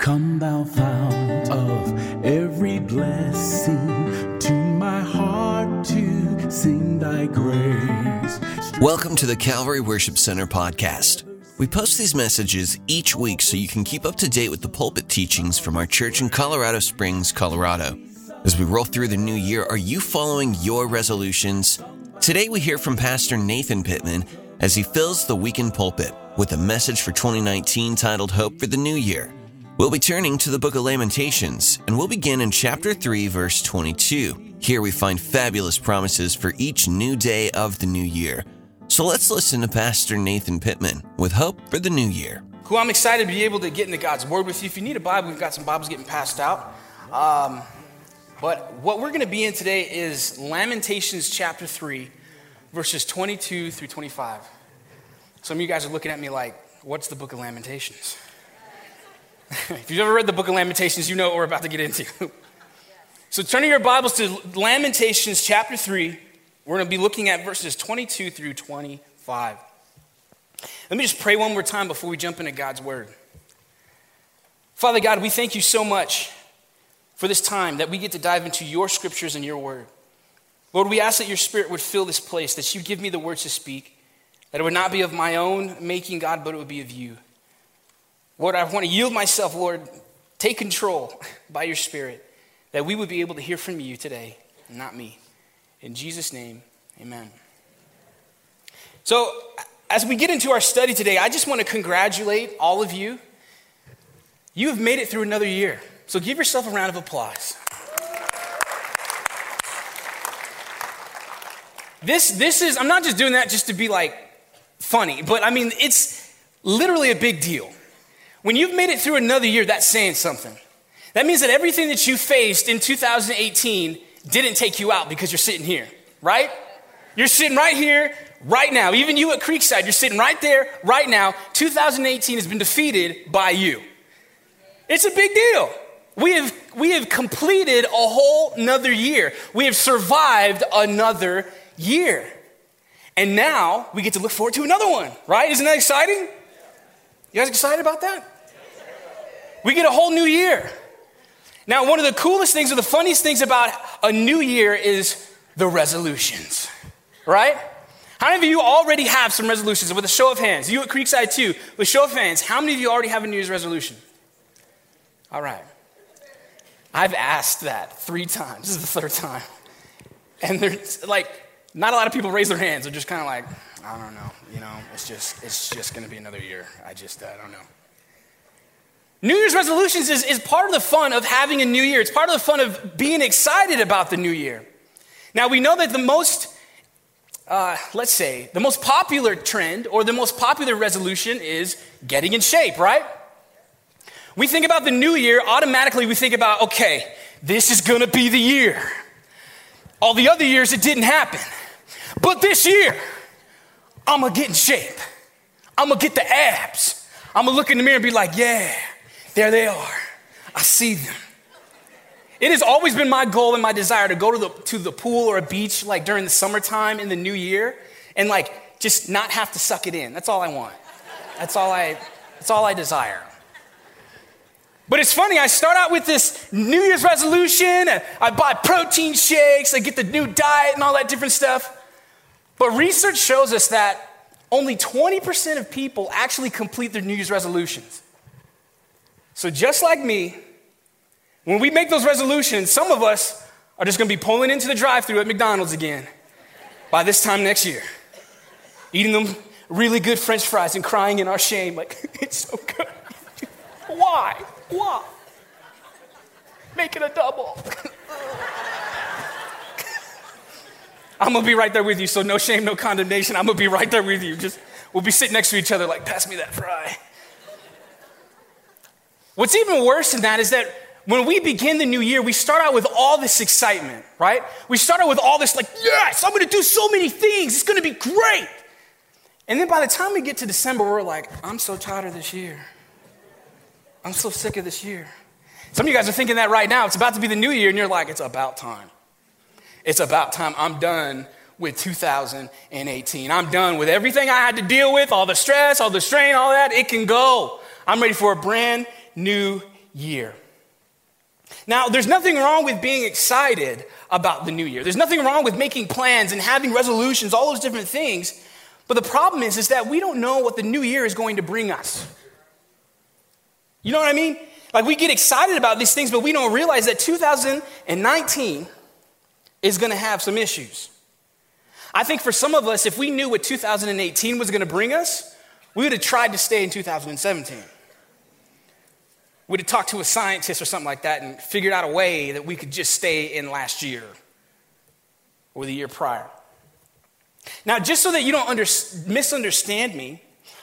Come, thou fount of every blessing, to my heart to sing thy grace. Welcome to the Calvary Worship Center podcast. We post these messages each week so you can keep up to date with the pulpit teachings from our church in Colorado Springs, Colorado. As we roll through the new year, are you following your resolutions? Today we hear from Pastor Nathan Pittman as he fills the weekend pulpit with a message for 2019 titled Hope for the New Year. We'll be turning to the book of Lamentations, and we'll begin in chapter 3, verse 22. Here we find fabulous promises for each new day of the new year. So let's listen to Pastor Nathan Pittman with Hope for the New Year. Cool, I'm excited to be able to get into God's Word with you. If you need a Bible, we've got some Bibles getting passed out. Um, but what we're going to be in today is Lamentations chapter 3, verses 22 through 25. Some of you guys are looking at me like, what's the book of Lamentations? if you've ever read the book of Lamentations, you know what we're about to get into. so turn your Bibles to Lamentations chapter 3. We're going to be looking at verses 22 through 25. Let me just pray one more time before we jump into God's word. Father God, we thank you so much for this time that we get to dive into your scriptures and your word. Lord, we ask that your spirit would fill this place, that you give me the words to speak, that it would not be of my own making, God, but it would be of you. Lord, I want to yield myself, Lord. Take control by your Spirit that we would be able to hear from you today, not me. In Jesus' name, amen. So, as we get into our study today, I just want to congratulate all of you. You have made it through another year. So, give yourself a round of applause. This, this is, I'm not just doing that just to be like funny, but I mean, it's literally a big deal. When you've made it through another year, that's saying something. That means that everything that you faced in 2018 didn't take you out because you're sitting here, right? You're sitting right here, right now. Even you at Creekside, you're sitting right there, right now. 2018 has been defeated by you. It's a big deal. We have, we have completed a whole another year. We have survived another year. And now we get to look forward to another one, right? Isn't that exciting? You guys excited about that? We get a whole new year. Now, one of the coolest things or the funniest things about a new year is the resolutions, right? How many of you already have some resolutions? With a show of hands, you at Creekside too, with show of hands, how many of you already have a New Year's resolution? All right. I've asked that three times. This is the third time. And there's like, not a lot of people raise their hands. They're just kind of like, I don't know. You know, it's just, it's just going to be another year. I just, I don't know. New Year's resolutions is, is part of the fun of having a new year. It's part of the fun of being excited about the new year. Now, we know that the most, uh, let's say, the most popular trend or the most popular resolution is getting in shape, right? We think about the new year, automatically we think about, okay, this is gonna be the year. All the other years it didn't happen. But this year, I'm gonna get in shape. I'm gonna get the abs. I'm gonna look in the mirror and be like, yeah, there they are. I see them. It has always been my goal and my desire to go to the, to the pool or a beach like during the summertime in the new year and like just not have to suck it in. That's all I want. That's all I, that's all I desire. But it's funny, I start out with this New Year's resolution, I buy protein shakes, I get the new diet and all that different stuff. But research shows us that only 20% of people actually complete their New Year's resolutions. So, just like me, when we make those resolutions, some of us are just gonna be pulling into the drive through at McDonald's again by this time next year, eating them really good french fries and crying in our shame, like, it's so good. Why? Why? Make it a double. I'm gonna be right there with you, so no shame, no condemnation. I'm gonna be right there with you. Just we'll be sitting next to each other, like, pass me that fry. What's even worse than that is that when we begin the new year, we start out with all this excitement, right? We start out with all this, like, yes, I'm gonna do so many things, it's gonna be great. And then by the time we get to December, we're like, I'm so tired of this year. I'm so sick of this year. Some of you guys are thinking that right now. It's about to be the new year, and you're like, it's about time. It's about time. I'm done with 2018. I'm done with everything I had to deal with, all the stress, all the strain, all that. It can go. I'm ready for a brand new year. Now, there's nothing wrong with being excited about the new year. There's nothing wrong with making plans and having resolutions, all those different things. But the problem is, is that we don't know what the new year is going to bring us. You know what I mean? Like we get excited about these things, but we don't realize that 2019 is going to have some issues. I think for some of us, if we knew what 2018 was going to bring us, we would have tried to stay in 2017. We'd have talked to a scientist or something like that and figured out a way that we could just stay in last year or the year prior. Now, just so that you don't under, misunderstand me,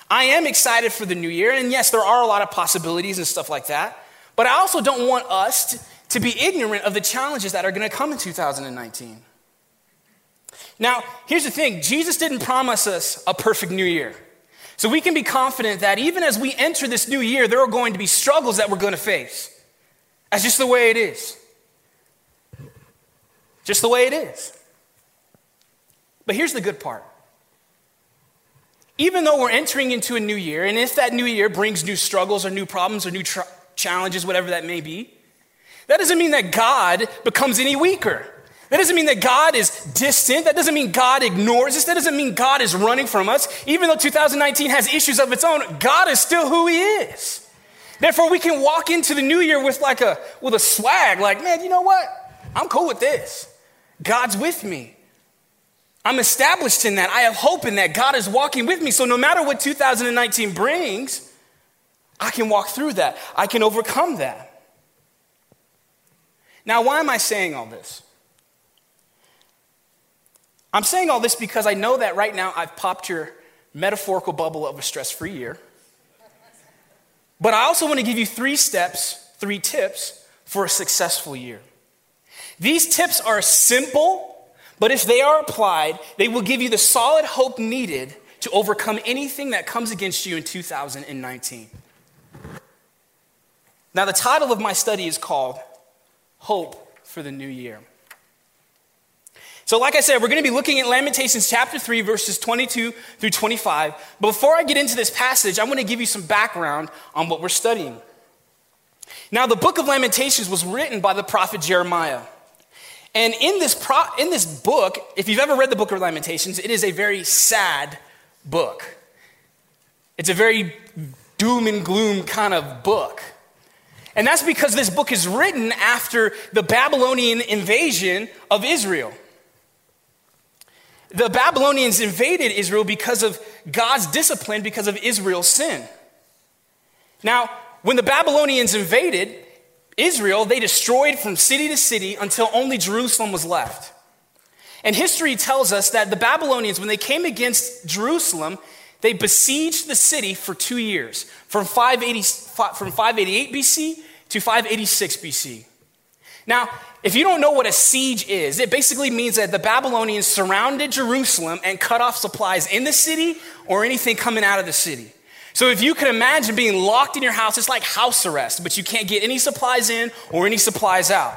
I am excited for the new year, and yes, there are a lot of possibilities and stuff like that, but I also don't want us to, to be ignorant of the challenges that are going to come in 2019. Now, here's the thing Jesus didn't promise us a perfect new year. So we can be confident that even as we enter this new year, there are going to be struggles that we're going to face. That's just the way it is. Just the way it is. But here's the good part. Even though we're entering into a new year, and if that new year brings new struggles or new problems or new tr- challenges, whatever that may be, that doesn't mean that God becomes any weaker. That doesn't mean that God is distant. That doesn't mean God ignores us. That doesn't mean God is running from us. Even though 2019 has issues of its own, God is still who He is. Therefore, we can walk into the new year with like a with a swag, like, man, you know what? I'm cool with this. God's with me. I'm established in that. I have hope in that. God is walking with me. So no matter what 2019 brings, I can walk through that. I can overcome that. Now, why am I saying all this? I'm saying all this because I know that right now I've popped your metaphorical bubble of a stress free year. But I also want to give you three steps, three tips for a successful year. These tips are simple, but if they are applied, they will give you the solid hope needed to overcome anything that comes against you in 2019. Now, the title of my study is called Hope for the New Year. So, like I said, we're going to be looking at Lamentations chapter 3, verses 22 through 25. But before I get into this passage, I want to give you some background on what we're studying. Now, the book of Lamentations was written by the prophet Jeremiah. And in this, pro- in this book, if you've ever read the book of Lamentations, it is a very sad book. It's a very doom and gloom kind of book. And that's because this book is written after the Babylonian invasion of Israel. The Babylonians invaded Israel because of God's discipline, because of Israel's sin. Now, when the Babylonians invaded Israel, they destroyed from city to city until only Jerusalem was left. And history tells us that the Babylonians, when they came against Jerusalem, they besieged the city for two years, from, 580, from 588 BC to 586 BC. Now, if you don't know what a siege is, it basically means that the Babylonians surrounded Jerusalem and cut off supplies in the city or anything coming out of the city. So if you can imagine being locked in your house, it's like house arrest, but you can't get any supplies in or any supplies out.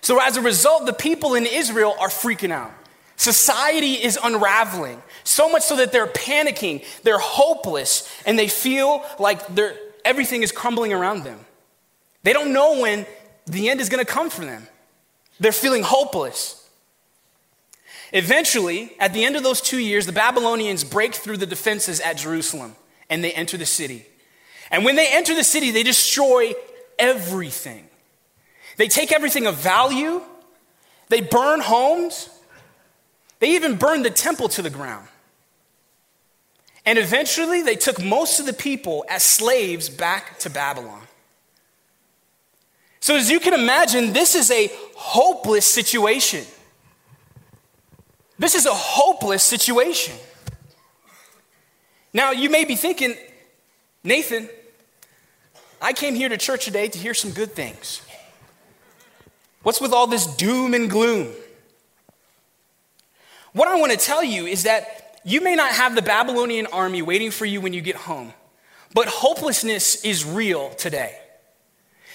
So as a result, the people in Israel are freaking out. Society is unraveling, so much so that they're panicking, they're hopeless, and they feel like everything is crumbling around them. They don't know when the end is going to come for them. They're feeling hopeless. Eventually, at the end of those two years, the Babylonians break through the defenses at Jerusalem and they enter the city. And when they enter the city, they destroy everything. They take everything of value, they burn homes, they even burn the temple to the ground. And eventually, they took most of the people as slaves back to Babylon. So, as you can imagine, this is a hopeless situation. This is a hopeless situation. Now, you may be thinking, Nathan, I came here to church today to hear some good things. What's with all this doom and gloom? What I want to tell you is that you may not have the Babylonian army waiting for you when you get home, but hopelessness is real today.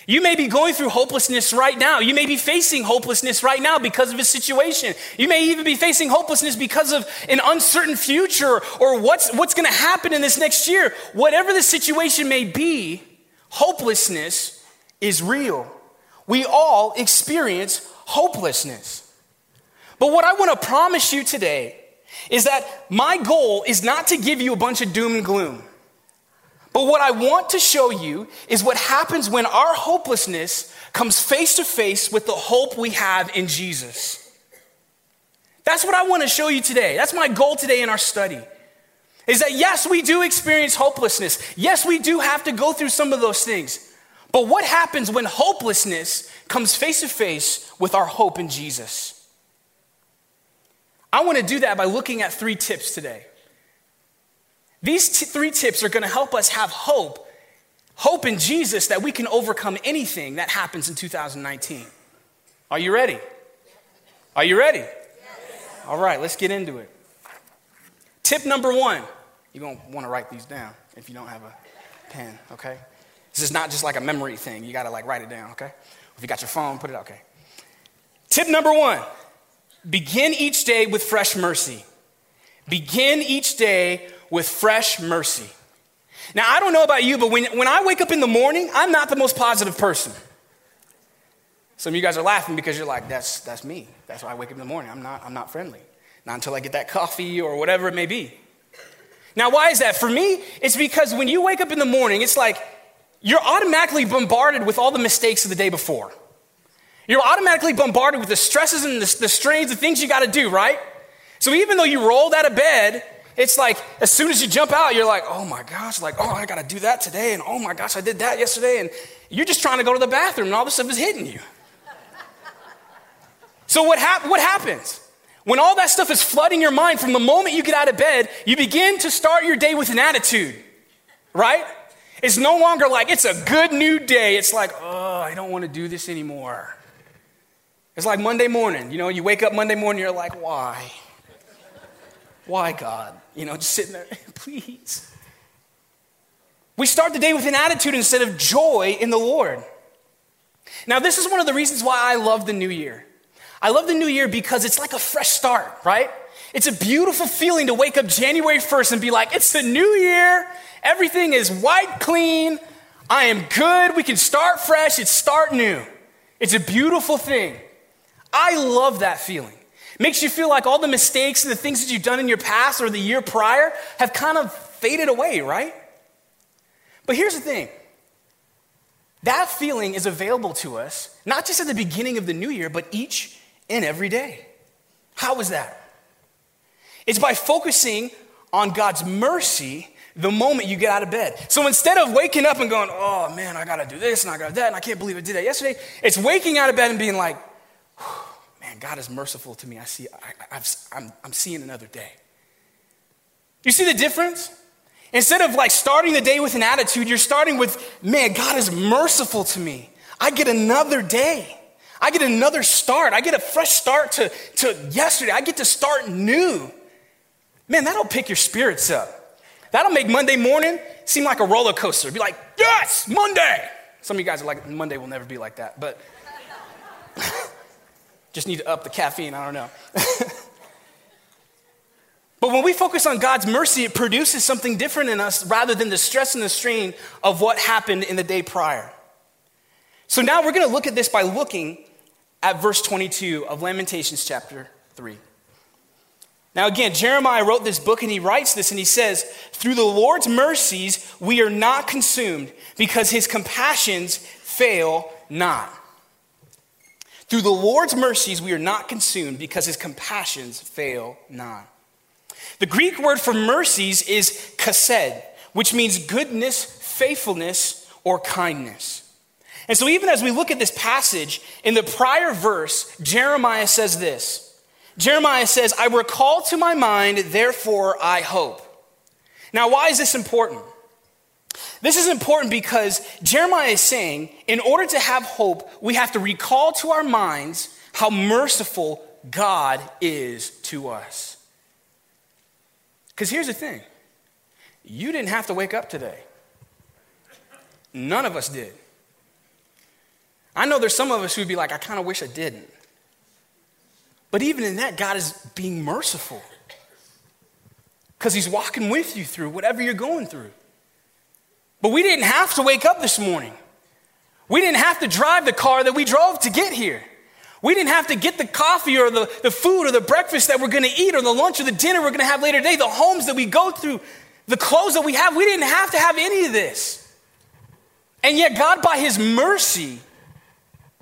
You may be going through hopelessness right now. You may be facing hopelessness right now because of a situation. You may even be facing hopelessness because of an uncertain future or what's, what's going to happen in this next year. Whatever the situation may be, hopelessness is real. We all experience hopelessness. But what I want to promise you today is that my goal is not to give you a bunch of doom and gloom. But what I want to show you is what happens when our hopelessness comes face to face with the hope we have in Jesus. That's what I want to show you today. That's my goal today in our study. Is that yes, we do experience hopelessness. Yes, we do have to go through some of those things. But what happens when hopelessness comes face to face with our hope in Jesus? I want to do that by looking at three tips today. These t- three tips are going to help us have hope, hope in Jesus that we can overcome anything that happens in 2019. Are you ready? Are you ready? Yes. All right, let's get into it. Tip number one you're going to want to write these down if you don't have a pen, okay? This is not just like a memory thing. You got to like write it down, okay? If you got your phone, put it, out, okay. Tip number one Begin each day with fresh mercy. Begin each day with fresh mercy. Now, I don't know about you, but when, when I wake up in the morning, I'm not the most positive person. Some of you guys are laughing because you're like, that's, that's me. That's why I wake up in the morning. I'm not, I'm not friendly. Not until I get that coffee or whatever it may be. Now, why is that? For me, it's because when you wake up in the morning, it's like you're automatically bombarded with all the mistakes of the day before. You're automatically bombarded with the stresses and the, the strains, the things you got to do, right? So even though you rolled out of bed, it's like as soon as you jump out, you're like, oh my gosh, like, oh, I got to do that today. And oh my gosh, I did that yesterday. And you're just trying to go to the bathroom and all this stuff is hitting you. so what, hap- what happens? When all that stuff is flooding your mind from the moment you get out of bed, you begin to start your day with an attitude, right? It's no longer like it's a good new day. It's like, oh, I don't want to do this anymore. It's like Monday morning. You know, you wake up Monday morning, you're like, why? Why, God? You know, just sitting there, please. We start the day with an attitude instead of joy in the Lord. Now, this is one of the reasons why I love the new year. I love the new year because it's like a fresh start, right? It's a beautiful feeling to wake up January 1st and be like, it's the new year. Everything is white clean. I am good. We can start fresh. It's start new. It's a beautiful thing. I love that feeling. Makes you feel like all the mistakes and the things that you've done in your past or the year prior have kind of faded away, right? But here's the thing that feeling is available to us, not just at the beginning of the new year, but each and every day. How is that? It's by focusing on God's mercy the moment you get out of bed. So instead of waking up and going, oh man, I gotta do this and I gotta that, and I can't believe I did that yesterday, it's waking out of bed and being like, man, God is merciful to me. I see, I, I'm, I'm seeing another day. You see the difference? Instead of like starting the day with an attitude, you're starting with, man, God is merciful to me. I get another day. I get another start. I get a fresh start to, to yesterday. I get to start new. Man, that'll pick your spirits up. That'll make Monday morning seem like a roller coaster. Be like, yes, Monday. Some of you guys are like, Monday will never be like that, but Just need to up the caffeine, I don't know. but when we focus on God's mercy, it produces something different in us rather than the stress and the strain of what happened in the day prior. So now we're going to look at this by looking at verse 22 of Lamentations chapter 3. Now, again, Jeremiah wrote this book and he writes this and he says, Through the Lord's mercies we are not consumed because his compassions fail not. Through the Lord's mercies, we are not consumed because his compassions fail not. The Greek word for mercies is chesed, which means goodness, faithfulness, or kindness. And so, even as we look at this passage, in the prior verse, Jeremiah says this Jeremiah says, I recall to my mind, therefore I hope. Now, why is this important? This is important because Jeremiah is saying, in order to have hope, we have to recall to our minds how merciful God is to us. Because here's the thing you didn't have to wake up today, none of us did. I know there's some of us who'd be like, I kind of wish I didn't. But even in that, God is being merciful because He's walking with you through whatever you're going through. But we didn't have to wake up this morning. We didn't have to drive the car that we drove to get here. We didn't have to get the coffee or the, the food or the breakfast that we're going to eat or the lunch or the dinner we're going to have later today, the homes that we go through, the clothes that we have. We didn't have to have any of this. And yet, God, by His mercy,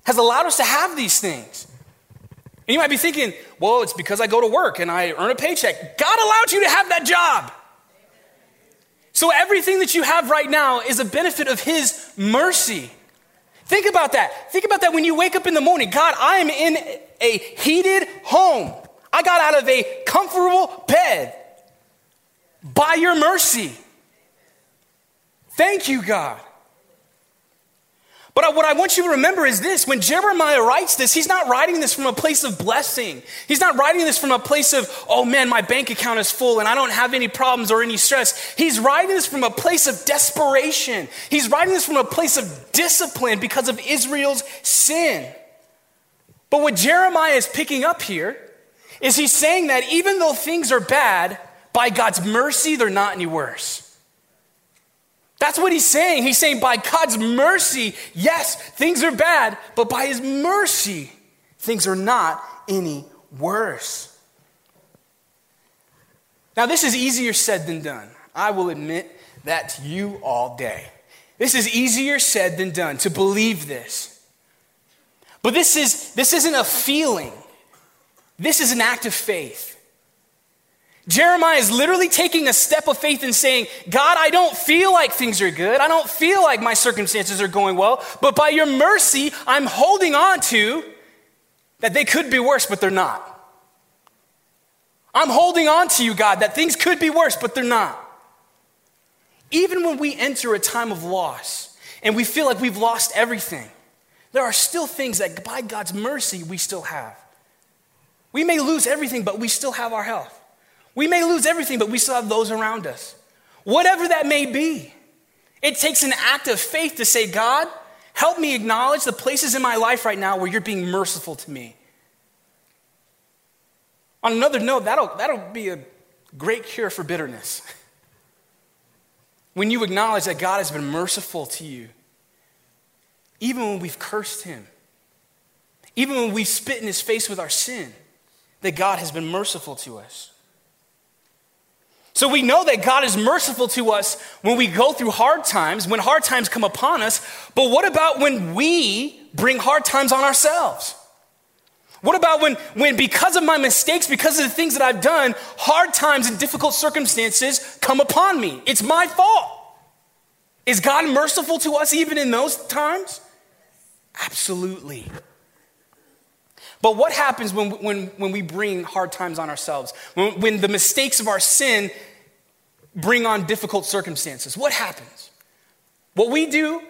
has allowed us to have these things. And you might be thinking, well, it's because I go to work and I earn a paycheck. God allowed you to have that job. So everything that you have right now is a benefit of His mercy. Think about that. Think about that when you wake up in the morning. God, I am in a heated home. I got out of a comfortable bed by your mercy. Thank you, God. But what I want you to remember is this when Jeremiah writes this, he's not writing this from a place of blessing. He's not writing this from a place of, oh man, my bank account is full and I don't have any problems or any stress. He's writing this from a place of desperation. He's writing this from a place of discipline because of Israel's sin. But what Jeremiah is picking up here is he's saying that even though things are bad, by God's mercy, they're not any worse. That's what he's saying. He's saying, by God's mercy, yes, things are bad, but by his mercy, things are not any worse. Now, this is easier said than done. I will admit that to you all day. This is easier said than done to believe this. But this, is, this isn't a feeling, this is an act of faith. Jeremiah is literally taking a step of faith and saying, God, I don't feel like things are good. I don't feel like my circumstances are going well, but by your mercy, I'm holding on to that they could be worse, but they're not. I'm holding on to you, God, that things could be worse, but they're not. Even when we enter a time of loss and we feel like we've lost everything, there are still things that by God's mercy we still have. We may lose everything, but we still have our health. We may lose everything, but we still have those around us. Whatever that may be, it takes an act of faith to say, God, help me acknowledge the places in my life right now where you're being merciful to me. On another note, that'll, that'll be a great cure for bitterness. when you acknowledge that God has been merciful to you, even when we've cursed him, even when we've spit in his face with our sin, that God has been merciful to us. So we know that God is merciful to us when we go through hard times, when hard times come upon us. But what about when we bring hard times on ourselves? What about when, when because of my mistakes, because of the things that I've done, hard times and difficult circumstances come upon me? It's my fault. Is God merciful to us even in those times? Absolutely. But what happens when, when, when we bring hard times on ourselves? When, when the mistakes of our sin bring on difficult circumstances? What happens? What we do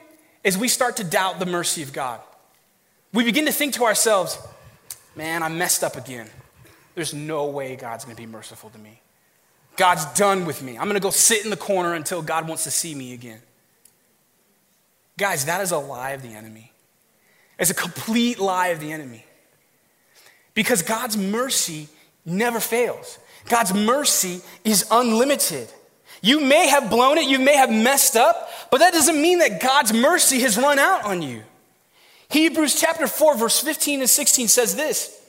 is we start to doubt the mercy of God. We begin to think to ourselves, man, I messed up again. There's no way God's gonna be merciful to me. God's done with me. I'm gonna go sit in the corner until God wants to see me again. Guys, that is a lie of the enemy. It's a complete lie of the enemy. Because God's mercy never fails. God's mercy is unlimited. You may have blown it, you may have messed up, but that doesn't mean that God's mercy has run out on you. Hebrews chapter 4, verse 15 and 16 says this.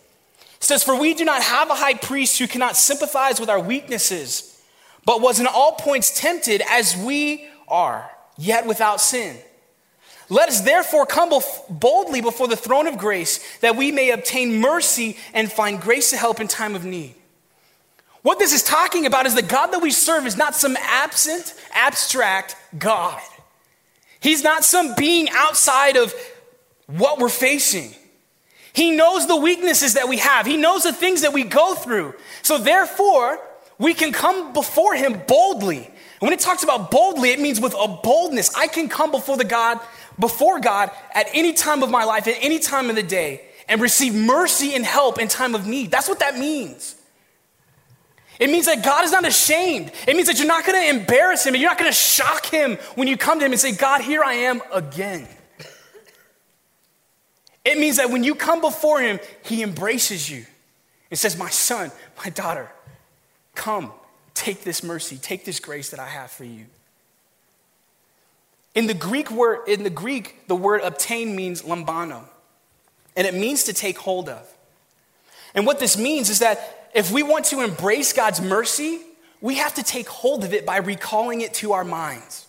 It says, For we do not have a high priest who cannot sympathize with our weaknesses, but was in all points tempted as we are, yet without sin. Let us therefore come boldly before the throne of grace that we may obtain mercy and find grace to help in time of need. What this is talking about is the God that we serve is not some absent, abstract God. He's not some being outside of what we're facing. He knows the weaknesses that we have, He knows the things that we go through. So, therefore, we can come before Him boldly. And when it talks about boldly, it means with a boldness. I can come before the God before God at any time of my life, at any time of the day, and receive mercy and help in time of need. That's what that means. It means that God is not ashamed. It means that you're not going to embarrass him and you're not going to shock him when you come to him and say, God, here I am again. It means that when you come before him, he embraces you and says, My son, my daughter, come, take this mercy, take this grace that I have for you. In the Greek word, in the Greek, the word obtain means lambano, and it means to take hold of. And what this means is that if we want to embrace God's mercy, we have to take hold of it by recalling it to our minds.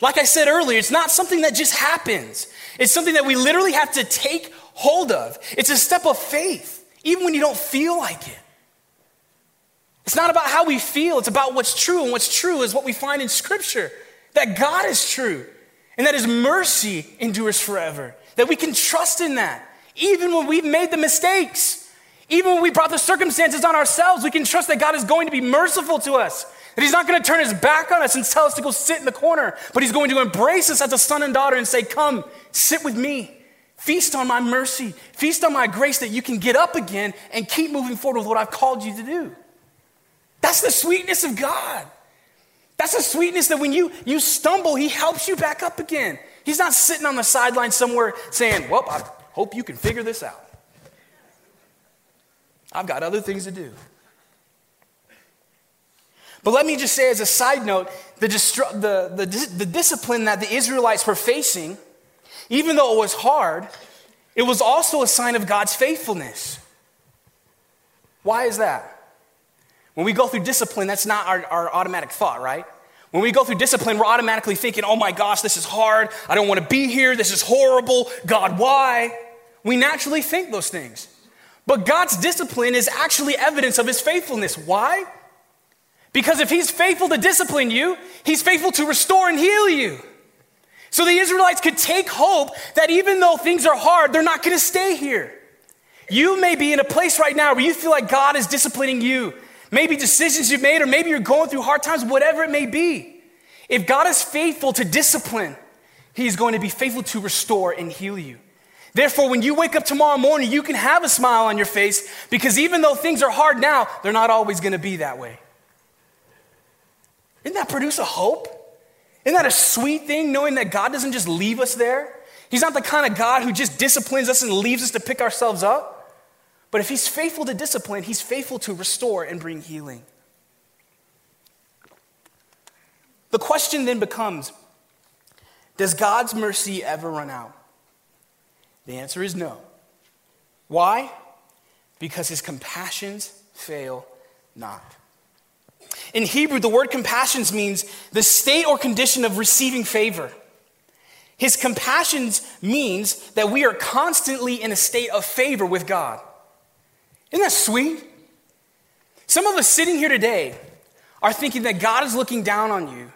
Like I said earlier, it's not something that just happens. It's something that we literally have to take hold of. It's a step of faith, even when you don't feel like it. It's not about how we feel, it's about what's true. And what's true is what we find in Scripture that God is true and that His mercy endures forever. That we can trust in that, even when we've made the mistakes, even when we brought the circumstances on ourselves, we can trust that God is going to be merciful to us. That He's not going to turn His back on us and tell us to go sit in the corner, but He's going to embrace us as a son and daughter and say, Come, sit with me. Feast on my mercy. Feast on my grace that you can get up again and keep moving forward with what I've called you to do. That's the sweetness of God. That's the sweetness that when you, you stumble, He helps you back up again. He's not sitting on the sideline somewhere saying, Well, I hope you can figure this out. I've got other things to do. But let me just say, as a side note, the, distru- the, the, the discipline that the Israelites were facing, even though it was hard, it was also a sign of God's faithfulness. Why is that? When we go through discipline, that's not our, our automatic thought, right? When we go through discipline, we're automatically thinking, oh my gosh, this is hard. I don't want to be here. This is horrible. God, why? We naturally think those things. But God's discipline is actually evidence of his faithfulness. Why? Because if he's faithful to discipline you, he's faithful to restore and heal you. So the Israelites could take hope that even though things are hard, they're not going to stay here. You may be in a place right now where you feel like God is disciplining you. Maybe decisions you've made, or maybe you're going through hard times, whatever it may be. If God is faithful to discipline, He's going to be faithful to restore and heal you. Therefore, when you wake up tomorrow morning, you can have a smile on your face because even though things are hard now, they're not always going to be that way. Didn't that produce a hope? Isn't that a sweet thing knowing that God doesn't just leave us there? He's not the kind of God who just disciplines us and leaves us to pick ourselves up. But if he's faithful to discipline, he's faithful to restore and bring healing. The question then becomes Does God's mercy ever run out? The answer is no. Why? Because his compassions fail not. In Hebrew, the word compassions means the state or condition of receiving favor. His compassions means that we are constantly in a state of favor with God. Isn't that sweet? Some of us sitting here today are thinking that God is looking down on you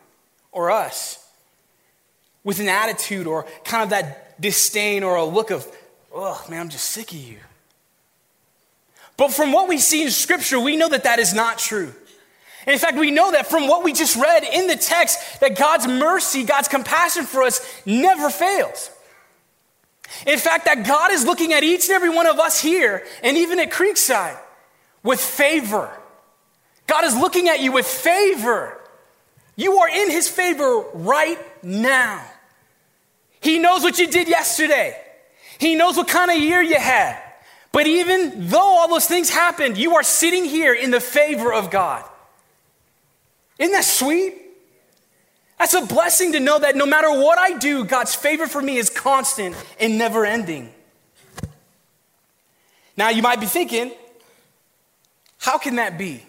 or us with an attitude or kind of that disdain or a look of, oh man, I'm just sick of you. But from what we see in Scripture, we know that that is not true. In fact, we know that from what we just read in the text, that God's mercy, God's compassion for us never fails. In fact, that God is looking at each and every one of us here, and even at Creekside, with favor. God is looking at you with favor. You are in His favor right now. He knows what you did yesterday, He knows what kind of year you had. But even though all those things happened, you are sitting here in the favor of God. Isn't that sweet? That's a blessing to know that no matter what I do, God's favor for me is constant and never ending. Now, you might be thinking, how can that be?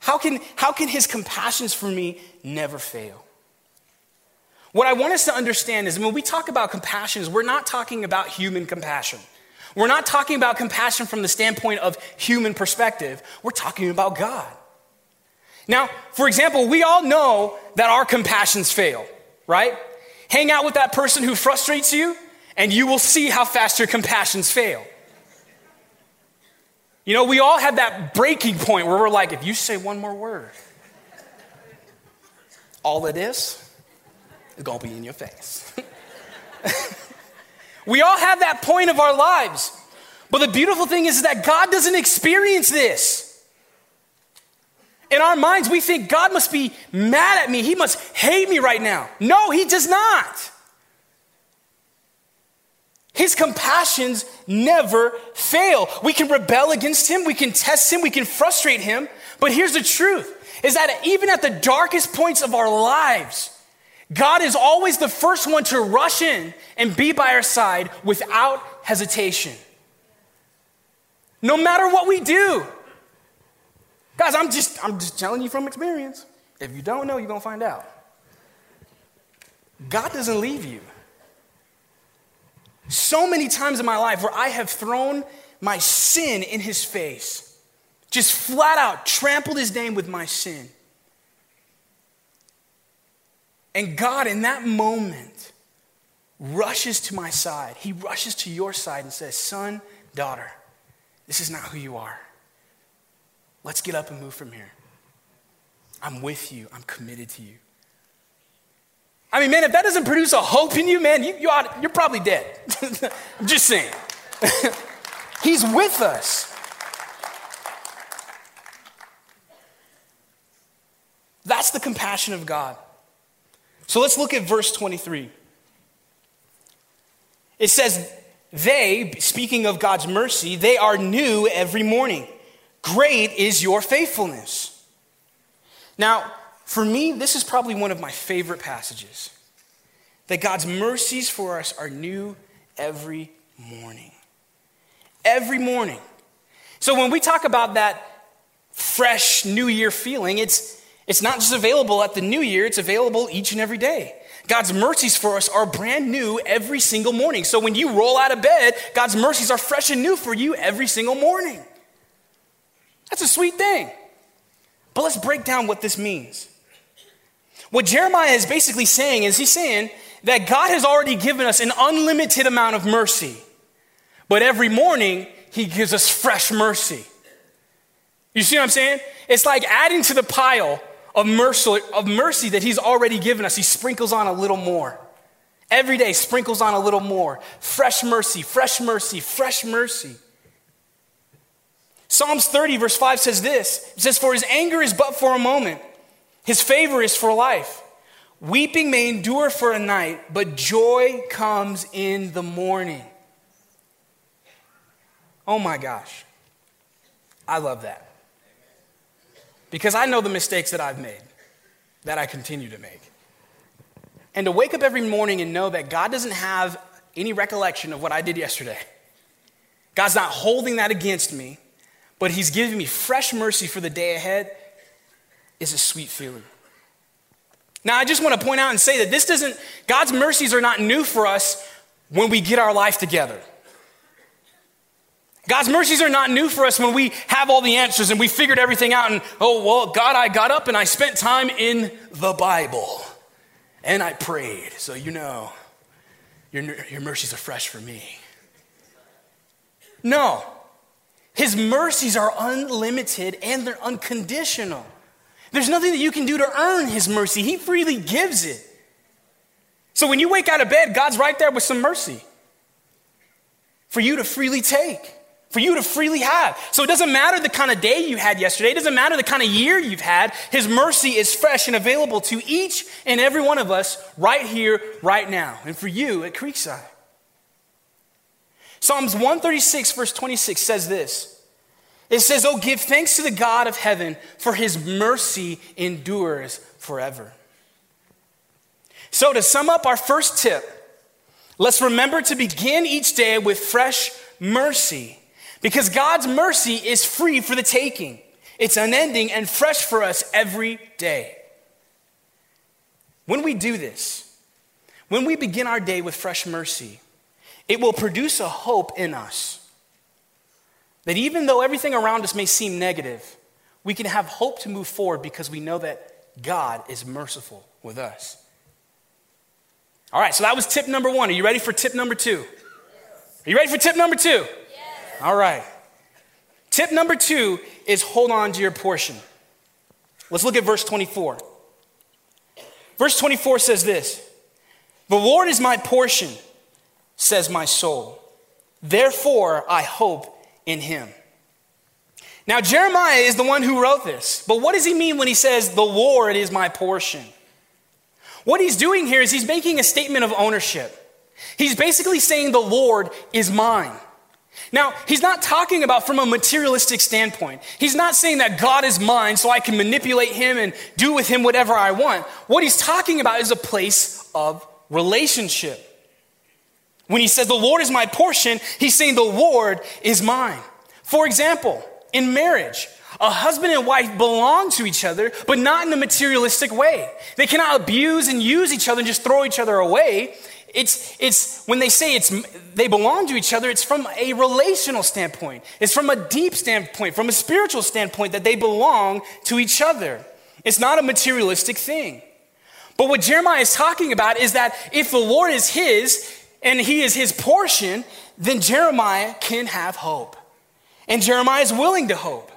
How can, how can his compassions for me never fail? What I want us to understand is when we talk about compassions, we're not talking about human compassion. We're not talking about compassion from the standpoint of human perspective. We're talking about God. Now, for example, we all know that our compassions fail, right? Hang out with that person who frustrates you, and you will see how fast your compassions fail. You know, we all have that breaking point where we're like, if you say one more word, all it is is gonna be in your face. we all have that point of our lives. But the beautiful thing is that God doesn't experience this. In our minds, we think God must be mad at me. He must hate me right now. No, He does not. His compassions never fail. We can rebel against Him, we can test Him, we can frustrate Him. But here's the truth is that even at the darkest points of our lives, God is always the first one to rush in and be by our side without hesitation. No matter what we do. Guys, I'm just, I'm just telling you from experience. If you don't know, you're going to find out. God doesn't leave you. So many times in my life where I have thrown my sin in his face, just flat out trampled his name with my sin. And God, in that moment, rushes to my side. He rushes to your side and says, Son, daughter, this is not who you are. Let's get up and move from here. I'm with you, I'm committed to you. I mean, man, if that doesn't produce a hope in you, man, you, you ought, you're probably dead. I'm just saying. He's with us. That's the compassion of God. So let's look at verse 23. It says, They, speaking of God's mercy, they are new every morning. Great is your faithfulness. Now, for me, this is probably one of my favorite passages. That God's mercies for us are new every morning. Every morning. So when we talk about that fresh New Year feeling, it's, it's not just available at the New Year, it's available each and every day. God's mercies for us are brand new every single morning. So when you roll out of bed, God's mercies are fresh and new for you every single morning. That's a sweet thing. But let's break down what this means. What Jeremiah is basically saying is he's saying that God has already given us an unlimited amount of mercy, but every morning he gives us fresh mercy. You see what I'm saying? It's like adding to the pile of mercy, of mercy that he's already given us. He sprinkles on a little more. Every day sprinkles on a little more. Fresh mercy, fresh mercy, fresh mercy. Psalms 30, verse 5 says this It says, For his anger is but for a moment, his favor is for life. Weeping may endure for a night, but joy comes in the morning. Oh my gosh. I love that. Because I know the mistakes that I've made, that I continue to make. And to wake up every morning and know that God doesn't have any recollection of what I did yesterday. God's not holding that against me, but He's giving me fresh mercy for the day ahead is a sweet feeling. Now, I just want to point out and say that this doesn't, God's mercies are not new for us when we get our life together. God's mercies are not new for us when we have all the answers and we figured everything out and, oh, well, God, I got up and I spent time in the Bible and I prayed. So, you know, your, your mercies are fresh for me. No. His mercies are unlimited and they're unconditional. There's nothing that you can do to earn His mercy, He freely gives it. So when you wake out of bed, God's right there with some mercy for you to freely take, for you to freely have. So it doesn't matter the kind of day you had yesterday, it doesn't matter the kind of year you've had. His mercy is fresh and available to each and every one of us right here, right now, and for you at Creekside. Psalms 136, verse 26 says this. It says, Oh, give thanks to the God of heaven, for his mercy endures forever. So, to sum up our first tip, let's remember to begin each day with fresh mercy, because God's mercy is free for the taking. It's unending and fresh for us every day. When we do this, when we begin our day with fresh mercy, it will produce a hope in us that even though everything around us may seem negative, we can have hope to move forward because we know that God is merciful with us. All right, so that was tip number one. Are you ready for tip number two? Are you ready for tip number two? Yes. All right. Tip number two is hold on to your portion. Let's look at verse 24. Verse 24 says this The Lord is my portion, says my soul. Therefore, I hope in him. Now, Jeremiah is the one who wrote this, but what does he mean when he says, The Lord is my portion? What he's doing here is he's making a statement of ownership. He's basically saying, The Lord is mine. Now, he's not talking about from a materialistic standpoint. He's not saying that God is mine so I can manipulate him and do with him whatever I want. What he's talking about is a place of relationship. When he says, The Lord is my portion, he's saying, The Lord is mine. For example, in marriage, a husband and wife belong to each other, but not in a materialistic way. They cannot abuse and use each other and just throw each other away. It's, it's when they say it's, they belong to each other, it's from a relational standpoint. It's from a deep standpoint, from a spiritual standpoint that they belong to each other. It's not a materialistic thing. But what Jeremiah is talking about is that if the Lord is his and he is his portion, then Jeremiah can have hope. And Jeremiah is willing to hope.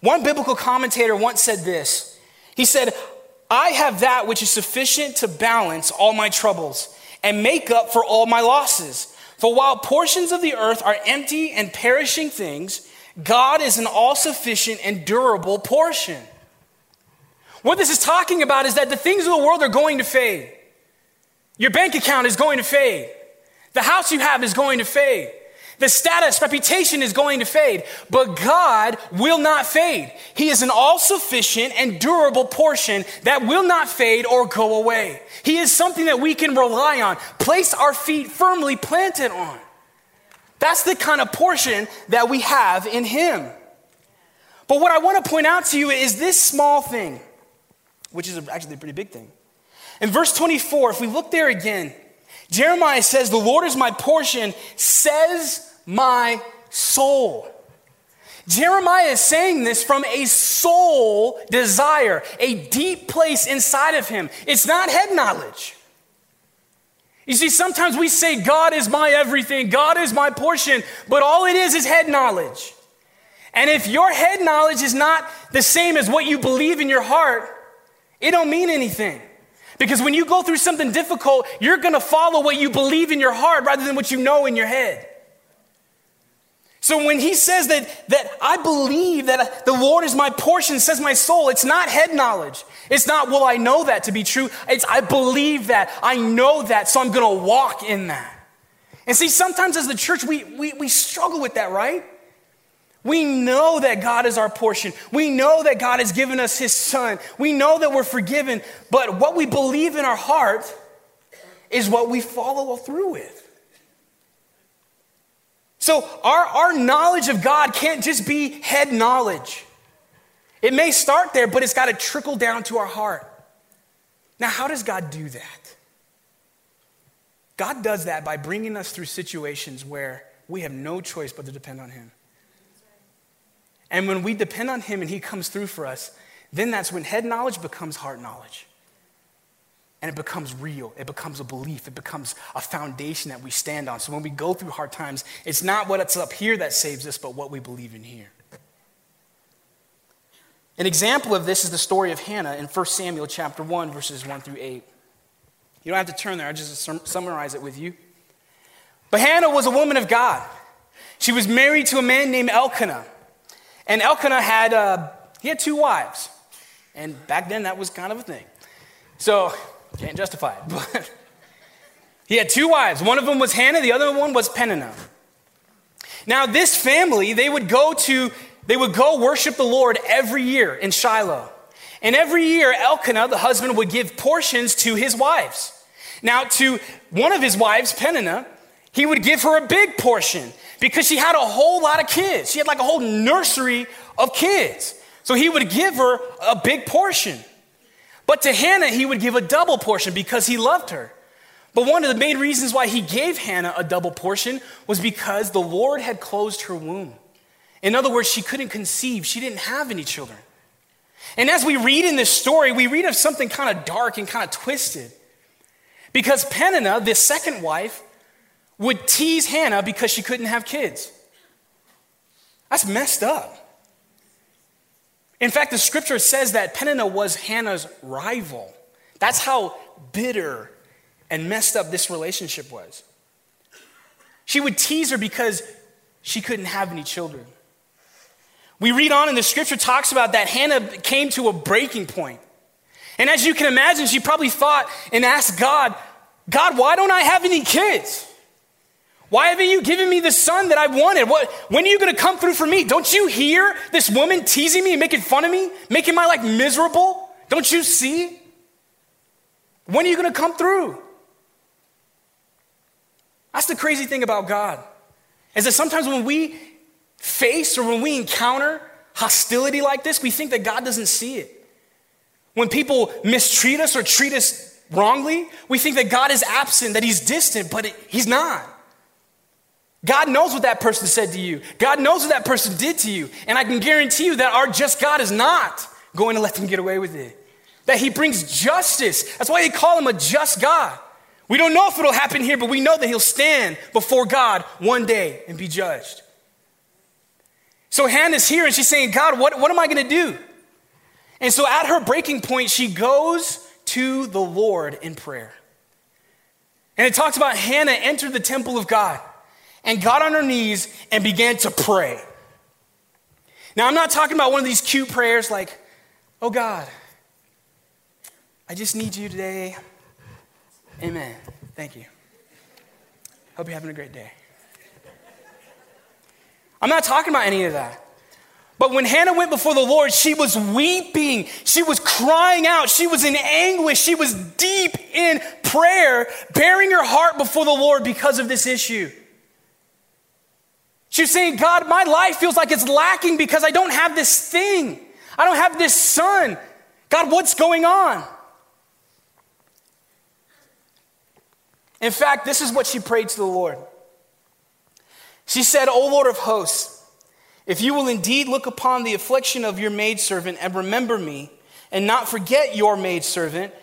One biblical commentator once said this He said, I have that which is sufficient to balance all my troubles and make up for all my losses. For while portions of the earth are empty and perishing things, God is an all sufficient and durable portion. What this is talking about is that the things of the world are going to fade. Your bank account is going to fade. The house you have is going to fade. The status, reputation is going to fade, but God will not fade. He is an all sufficient and durable portion that will not fade or go away. He is something that we can rely on, place our feet firmly planted on. That's the kind of portion that we have in Him. But what I want to point out to you is this small thing, which is actually a pretty big thing. In verse 24, if we look there again, Jeremiah says, The Lord is my portion, says my soul. Jeremiah is saying this from a soul desire, a deep place inside of him. It's not head knowledge. You see, sometimes we say, God is my everything, God is my portion, but all it is is head knowledge. And if your head knowledge is not the same as what you believe in your heart, it don't mean anything. Because when you go through something difficult, you're going to follow what you believe in your heart rather than what you know in your head. So when he says that, that I believe that the Lord is my portion, says my soul, it's not head knowledge. It's not, well, I know that to be true. It's, I believe that. I know that, so I'm going to walk in that. And see, sometimes as the church, we, we, we struggle with that, right? We know that God is our portion. We know that God has given us His Son. We know that we're forgiven. But what we believe in our heart is what we follow through with. So our, our knowledge of God can't just be head knowledge. It may start there, but it's got to trickle down to our heart. Now, how does God do that? God does that by bringing us through situations where we have no choice but to depend on Him. And when we depend on Him and He comes through for us, then that's when head knowledge becomes heart knowledge and it becomes real. It becomes a belief. It becomes a foundation that we stand on. So when we go through hard times, it's not what's up here that saves us, but what we believe in here. An example of this is the story of Hannah in 1 Samuel chapter 1, verses 1 through 8. You don't have to turn there, I'll just summarize it with you. But Hannah was a woman of God. She was married to a man named Elkanah. And Elkanah had, uh, he had two wives. And back then, that was kind of a thing. So can't justify it. But he had two wives. One of them was Hannah, the other one was Peninnah. Now, this family, they would go to, they would go worship the Lord every year in Shiloh. And every year, Elkanah, the husband, would give portions to his wives. Now, to one of his wives, Peninnah, he would give her a big portion because she had a whole lot of kids. She had like a whole nursery of kids. So he would give her a big portion. But to Hannah, he would give a double portion because he loved her. But one of the main reasons why he gave Hannah a double portion was because the Lord had closed her womb. In other words, she couldn't conceive, she didn't have any children. And as we read in this story, we read of something kind of dark and kind of twisted. Because Peninnah, the second wife, would tease Hannah because she couldn't have kids. That's messed up. In fact, the scripture says that Peninnah was Hannah's rival. That's how bitter and messed up this relationship was. She would tease her because she couldn't have any children. We read on and the scripture talks about that Hannah came to a breaking point. And as you can imagine, she probably thought and asked God, God, why don't I have any kids? Why haven't you given me the son that I wanted? What, when are you going to come through for me? Don't you hear this woman teasing me and making fun of me, making my life miserable? Don't you see? When are you going to come through? That's the crazy thing about God. Is that sometimes when we face or when we encounter hostility like this, we think that God doesn't see it. When people mistreat us or treat us wrongly, we think that God is absent, that He's distant, but He's not. God knows what that person said to you. God knows what that person did to you. And I can guarantee you that our just God is not going to let them get away with it. That he brings justice. That's why they call him a just God. We don't know if it'll happen here, but we know that he'll stand before God one day and be judged. So Hannah's here and she's saying, God, what, what am I going to do? And so at her breaking point, she goes to the Lord in prayer. And it talks about Hannah entered the temple of God and got on her knees and began to pray. Now, I'm not talking about one of these cute prayers like, oh God, I just need you today. Amen. Thank you. Hope you're having a great day. I'm not talking about any of that. But when Hannah went before the Lord, she was weeping. She was crying out. She was in anguish. She was deep in prayer, baring her heart before the Lord because of this issue. She's saying, God, my life feels like it's lacking because I don't have this thing. I don't have this son. God, what's going on? In fact, this is what she prayed to the Lord. She said, O Lord of hosts, if you will indeed look upon the affliction of your maidservant and remember me, and not forget your maidservant,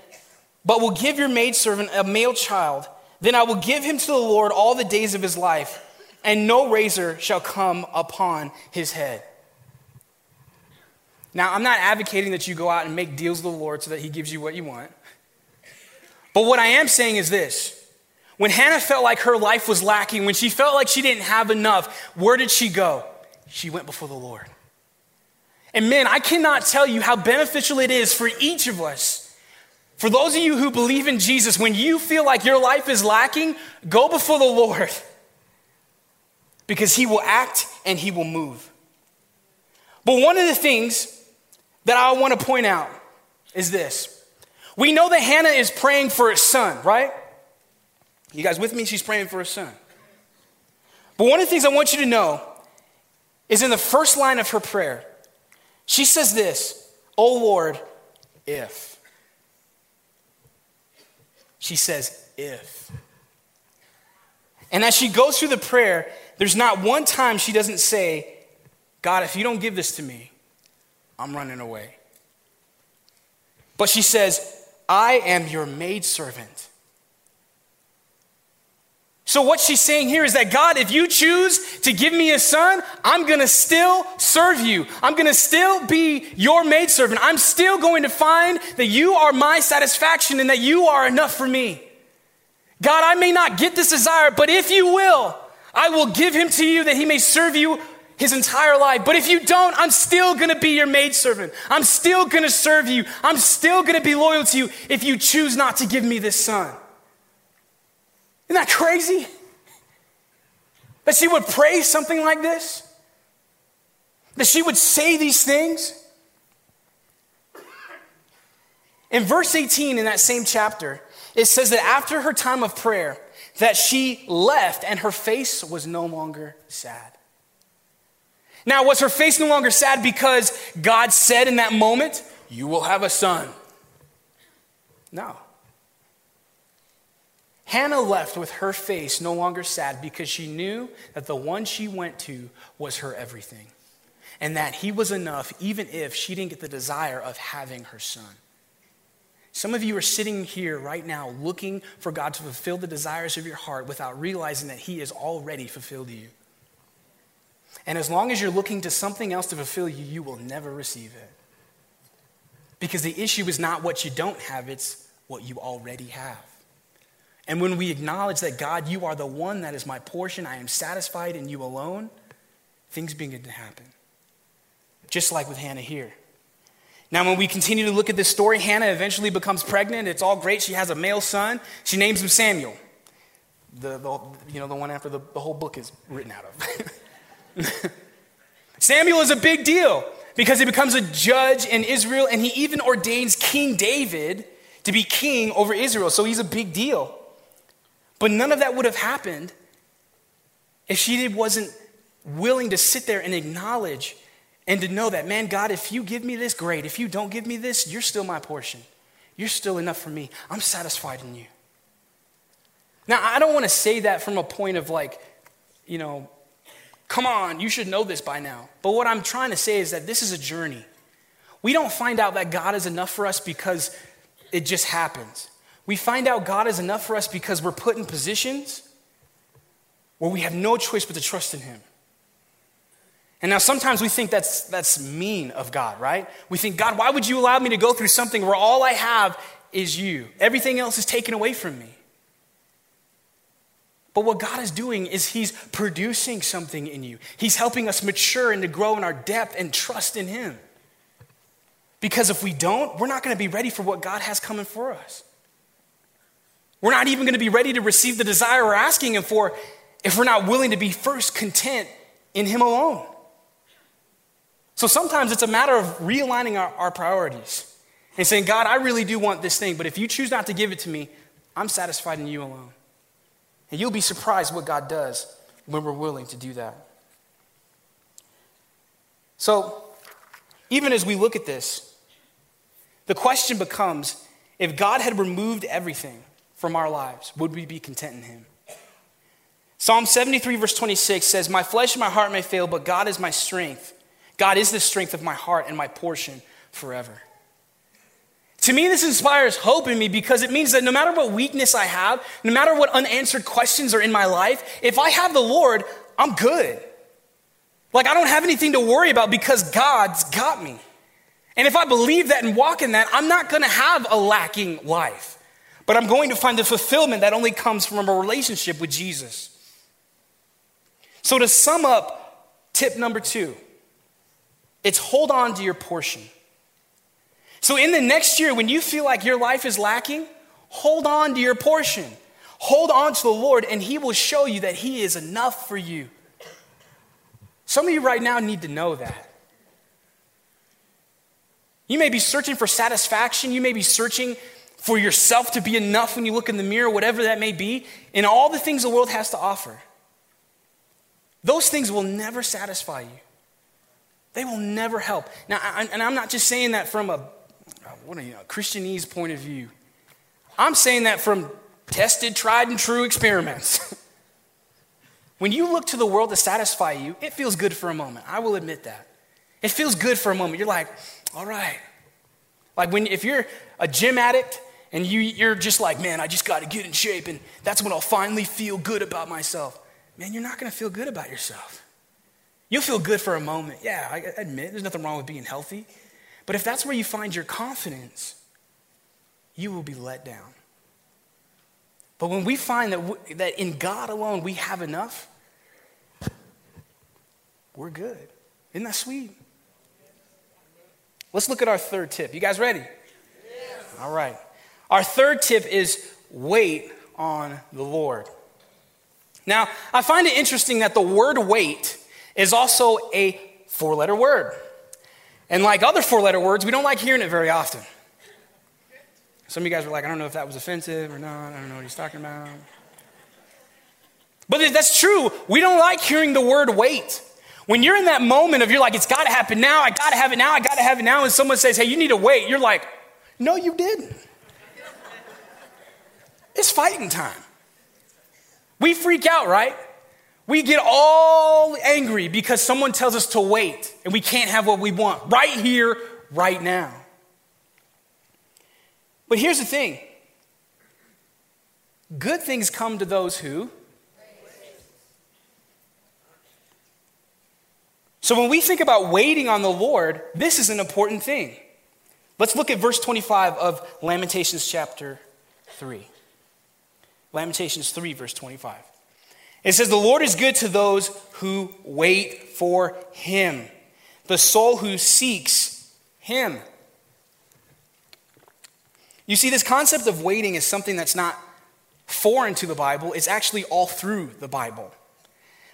but will give your maidservant a male child, then I will give him to the Lord all the days of his life and no razor shall come upon his head. Now, I'm not advocating that you go out and make deals with the Lord so that he gives you what you want. But what I am saying is this when Hannah felt like her life was lacking, when she felt like she didn't have enough, where did she go? She went before the Lord. And man, I cannot tell you how beneficial it is for each of us. For those of you who believe in Jesus, when you feel like your life is lacking, go before the Lord because he will act and he will move. But one of the things that I want to point out is this. We know that Hannah is praying for a son, right? You guys with me? She's praying for a son. But one of the things I want you to know is in the first line of her prayer, she says this, Oh Lord, if. She says, if. And as she goes through the prayer, there's not one time she doesn't say, God, if you don't give this to me, I'm running away. But she says, I am your maidservant. So, what she's saying here is that God, if you choose to give me a son, I'm gonna still serve you. I'm gonna still be your maidservant. I'm still going to find that you are my satisfaction and that you are enough for me. God, I may not get this desire, but if you will, I will give him to you that he may serve you his entire life. But if you don't, I'm still gonna be your maidservant. I'm still gonna serve you. I'm still gonna be loyal to you if you choose not to give me this son. Isn't that crazy? That she would pray something like this? That she would say these things? In verse 18 in that same chapter, it says that after her time of prayer, that she left and her face was no longer sad. Now, was her face no longer sad because God said in that moment, You will have a son? No. Hannah left with her face no longer sad because she knew that the one she went to was her everything and that he was enough even if she didn't get the desire of having her son. Some of you are sitting here right now looking for God to fulfill the desires of your heart without realizing that He has already fulfilled you. And as long as you're looking to something else to fulfill you, you will never receive it. Because the issue is not what you don't have, it's what you already have. And when we acknowledge that, God, you are the one that is my portion, I am satisfied in you alone, things begin to happen. Just like with Hannah here. Now, when we continue to look at this story, Hannah eventually becomes pregnant. It's all great. She has a male son. She names him Samuel. the, the, you know, the one after the, the whole book is written out of. Samuel is a big deal because he becomes a judge in Israel and he even ordains King David to be king over Israel. So he's a big deal. But none of that would have happened if she wasn't willing to sit there and acknowledge and to know that, man, God, if you give me this, great. If you don't give me this, you're still my portion. You're still enough for me. I'm satisfied in you. Now, I don't want to say that from a point of like, you know, come on, you should know this by now. But what I'm trying to say is that this is a journey. We don't find out that God is enough for us because it just happens. We find out God is enough for us because we're put in positions where we have no choice but to trust in Him. And now sometimes we think that's, that's mean of God, right? We think, God, why would you allow me to go through something where all I have is you? Everything else is taken away from me. But what God is doing is He's producing something in you. He's helping us mature and to grow in our depth and trust in Him. Because if we don't, we're not going to be ready for what God has coming for us. We're not even going to be ready to receive the desire we're asking Him for if we're not willing to be first content in Him alone. So sometimes it's a matter of realigning our, our priorities and saying, God, I really do want this thing, but if you choose not to give it to me, I'm satisfied in you alone. And you'll be surprised what God does when we're willing to do that. So, even as we look at this, the question becomes if God had removed everything from our lives, would we be content in Him? Psalm 73, verse 26 says, My flesh and my heart may fail, but God is my strength. God is the strength of my heart and my portion forever. To me, this inspires hope in me because it means that no matter what weakness I have, no matter what unanswered questions are in my life, if I have the Lord, I'm good. Like I don't have anything to worry about because God's got me. And if I believe that and walk in that, I'm not going to have a lacking life. But I'm going to find the fulfillment that only comes from a relationship with Jesus. So to sum up, tip number two it's hold on to your portion. So, in the next year, when you feel like your life is lacking, hold on to your portion. Hold on to the Lord, and He will show you that He is enough for you. Some of you right now need to know that. You may be searching for satisfaction, you may be searching for yourself to be enough when you look in the mirror, whatever that may be, in all the things the world has to offer. Those things will never satisfy you. They will never help. Now, and I'm not just saying that from a, uh, what are you, Christianese point of view. I'm saying that from tested, tried, and true experiments. when you look to the world to satisfy you, it feels good for a moment. I will admit that. It feels good for a moment. You're like, all right. Like when if you're a gym addict and you, you're just like, man, I just got to get in shape, and that's when I'll finally feel good about myself. Man, you're not going to feel good about yourself. You'll feel good for a moment. Yeah, I admit there's nothing wrong with being healthy. But if that's where you find your confidence, you will be let down. But when we find that, w- that in God alone we have enough, we're good. Isn't that sweet? Let's look at our third tip. You guys ready? Yes. All right. Our third tip is wait on the Lord. Now, I find it interesting that the word wait is also a four letter word. And like other four letter words, we don't like hearing it very often. Some of you guys were like, I don't know if that was offensive or not. I don't know what he's talking about. But that's true. We don't like hearing the word wait. When you're in that moment of you're like, it's got to happen now, I got to have it now, I got to have it now, and someone says, hey, you need to wait, you're like, no, you didn't. It's fighting time. We freak out, right? We get all angry because someone tells us to wait and we can't have what we want right here, right now. But here's the thing good things come to those who. So when we think about waiting on the Lord, this is an important thing. Let's look at verse 25 of Lamentations chapter 3. Lamentations 3, verse 25. It says, The Lord is good to those who wait for him, the soul who seeks him. You see, this concept of waiting is something that's not foreign to the Bible, it's actually all through the Bible.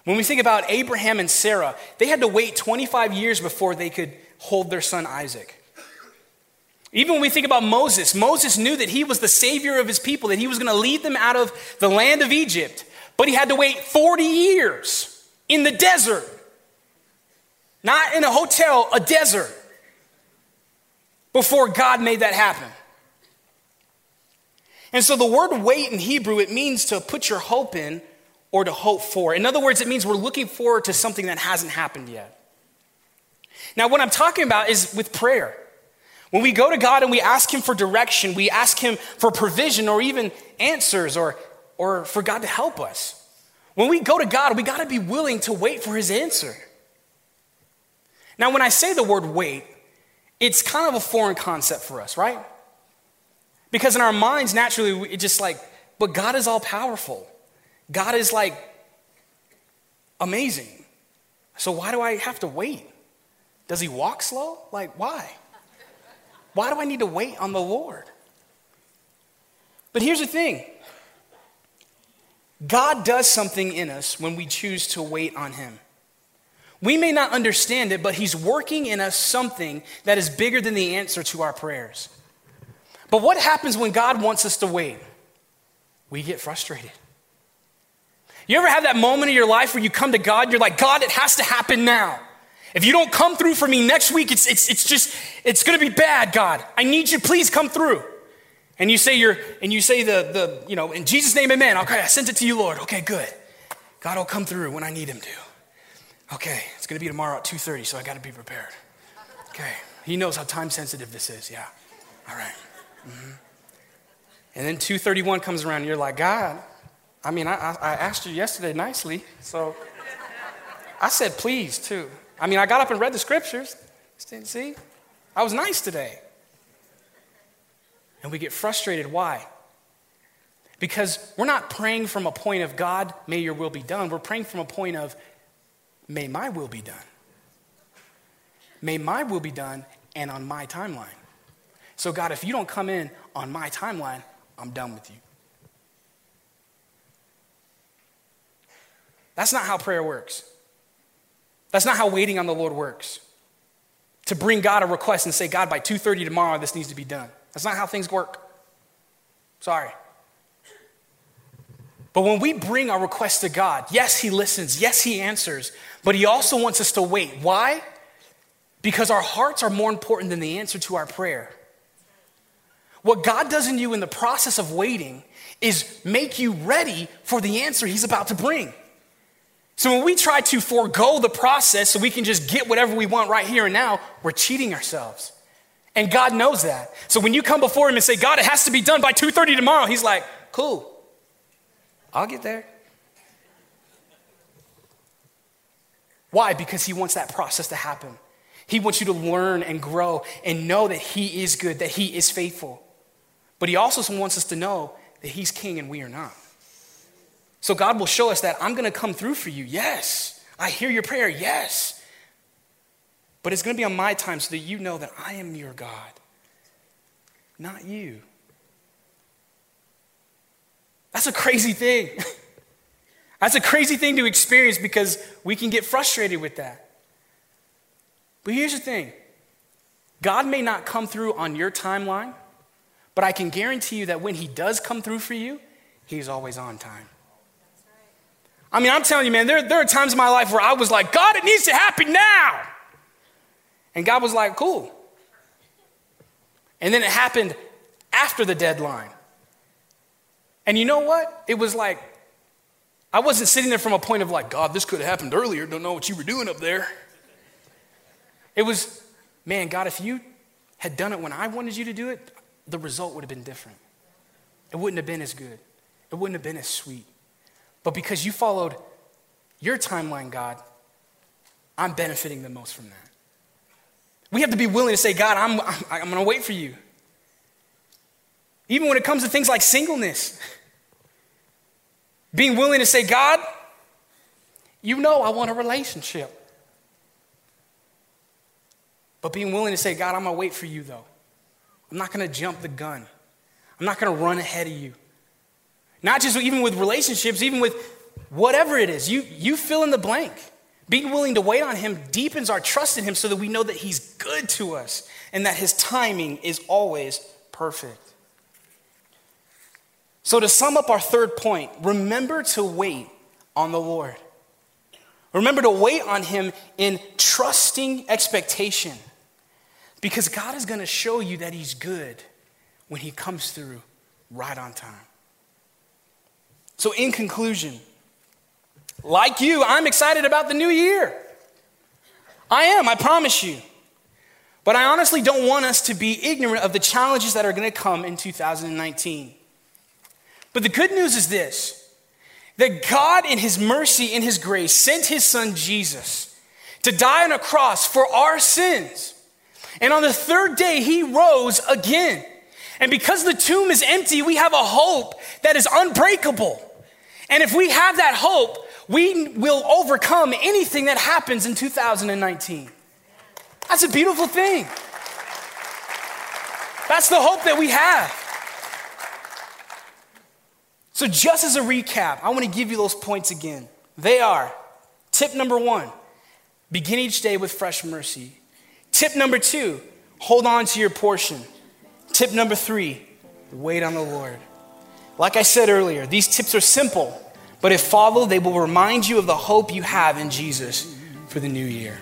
When we think about Abraham and Sarah, they had to wait 25 years before they could hold their son Isaac. Even when we think about Moses, Moses knew that he was the savior of his people, that he was going to lead them out of the land of Egypt, but he had to wait 40 years in the desert. Not in a hotel, a desert, before God made that happen. And so the word wait in Hebrew, it means to put your hope in or to hope for. In other words, it means we're looking forward to something that hasn't happened yet. Now, what I'm talking about is with prayer. When we go to God and we ask Him for direction, we ask Him for provision or even answers or, or for God to help us. When we go to God, we got to be willing to wait for His answer. Now, when I say the word wait, it's kind of a foreign concept for us, right? Because in our minds, naturally, it's just like, but God is all powerful. God is like amazing. So why do I have to wait? Does he walk slow? Like, why? Why do I need to wait on the Lord? But here's the thing God does something in us when we choose to wait on him. We may not understand it, but he's working in us something that is bigger than the answer to our prayers. But what happens when God wants us to wait? We get frustrated. You ever have that moment in your life where you come to God, you're like, God, it has to happen now. If you don't come through for me next week, it's, it's, it's just, it's gonna be bad, God. I need you, please come through. And you say you're, and you say the, the, you know, in Jesus' name, amen. Okay, I sent it to you, Lord. Okay, good. God will come through when I need him to. Okay, it's gonna be tomorrow at 2.30, so I gotta be prepared. Okay, he knows how time sensitive this is, yeah. All right. mm-hmm. And then 2.31 comes around and you're like, God, I mean, I, I asked you yesterday nicely, so I said please too. I mean, I got up and read the scriptures. See, I was nice today. And we get frustrated. Why? Because we're not praying from a point of God, may your will be done. We're praying from a point of, may my will be done. May my will be done and on my timeline. So, God, if you don't come in on my timeline, I'm done with you. That's not how prayer works. That's not how waiting on the Lord works. To bring God a request and say, God, by 2:30 tomorrow, this needs to be done. That's not how things work. Sorry. But when we bring our request to God, yes, He listens, yes, He answers, but He also wants us to wait. Why? Because our hearts are more important than the answer to our prayer. What God does in you in the process of waiting is make you ready for the answer He's about to bring. So when we try to forego the process so we can just get whatever we want right here and now, we're cheating ourselves. And God knows that. So when you come before him and say, God, it has to be done by 2:30 tomorrow, he's like, cool. I'll get there. Why? Because he wants that process to happen. He wants you to learn and grow and know that he is good, that he is faithful. But he also wants us to know that he's king and we are not. So God will show us that I'm going to come through for you. Yes. I hear your prayer. Yes. But it's going to be on my time so that you know that I am your God, not you. That's a crazy thing. That's a crazy thing to experience because we can get frustrated with that. But here's the thing God may not come through on your timeline, but I can guarantee you that when He does come through for you, He's always on time. I mean, I'm telling you, man, there, there are times in my life where I was like, God, it needs to happen now. And God was like, cool. And then it happened after the deadline. And you know what? It was like, I wasn't sitting there from a point of like, God, this could have happened earlier. Don't know what you were doing up there. It was, man, God, if you had done it when I wanted you to do it, the result would have been different. It wouldn't have been as good, it wouldn't have been as sweet. But because you followed your timeline, God, I'm benefiting the most from that. We have to be willing to say, God, I'm, I'm, I'm going to wait for you. Even when it comes to things like singleness, being willing to say, God, you know I want a relationship. But being willing to say, God, I'm going to wait for you though. I'm not going to jump the gun. I'm not going to run ahead of you. Not just even with relationships, even with whatever it is. You, you fill in the blank. Being willing to wait on Him deepens our trust in Him so that we know that He's good to us and that His timing is always perfect. So, to sum up our third point, remember to wait on the Lord. Remember to wait on Him in trusting expectation because God is going to show you that He's good when He comes through right on time. So, in conclusion, like you, I'm excited about the new year. I am, I promise you. But I honestly don't want us to be ignorant of the challenges that are going to come in 2019. But the good news is this that God, in His mercy and His grace, sent His Son Jesus to die on a cross for our sins. And on the third day, He rose again. And because the tomb is empty, we have a hope that is unbreakable. And if we have that hope, we will overcome anything that happens in 2019. That's a beautiful thing. That's the hope that we have. So, just as a recap, I want to give you those points again. They are tip number one, begin each day with fresh mercy. Tip number two, hold on to your portion. Tip number three, wait on the Lord. Like I said earlier, these tips are simple, but if followed, they will remind you of the hope you have in Jesus for the new year.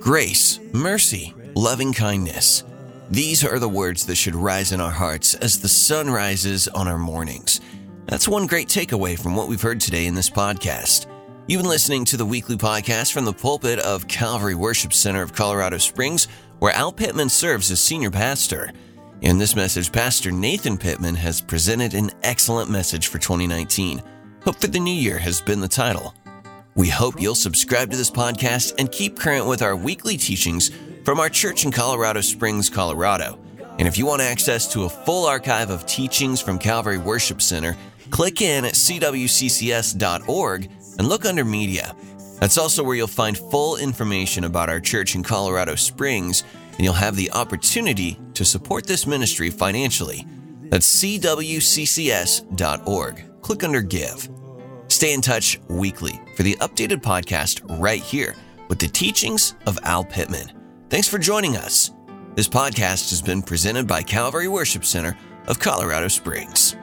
Grace, mercy, loving kindness. These are the words that should rise in our hearts as the sun rises on our mornings. That's one great takeaway from what we've heard today in this podcast. You've been listening to the weekly podcast from the pulpit of Calvary Worship Center of Colorado Springs, where Al Pittman serves as senior pastor. In this message, Pastor Nathan Pittman has presented an excellent message for 2019. Hope for the New Year has been the title. We hope you'll subscribe to this podcast and keep current with our weekly teachings from our church in Colorado Springs, Colorado. And if you want access to a full archive of teachings from Calvary Worship Center, click in at cwccs.org and look under Media. That's also where you'll find full information about our church in Colorado Springs, and you'll have the opportunity to support this ministry financially. That's cwccs.org. Click under Give. Stay in touch weekly for the updated podcast right here with the teachings of Al Pittman. Thanks for joining us. This podcast has been presented by Calvary Worship Center of Colorado Springs.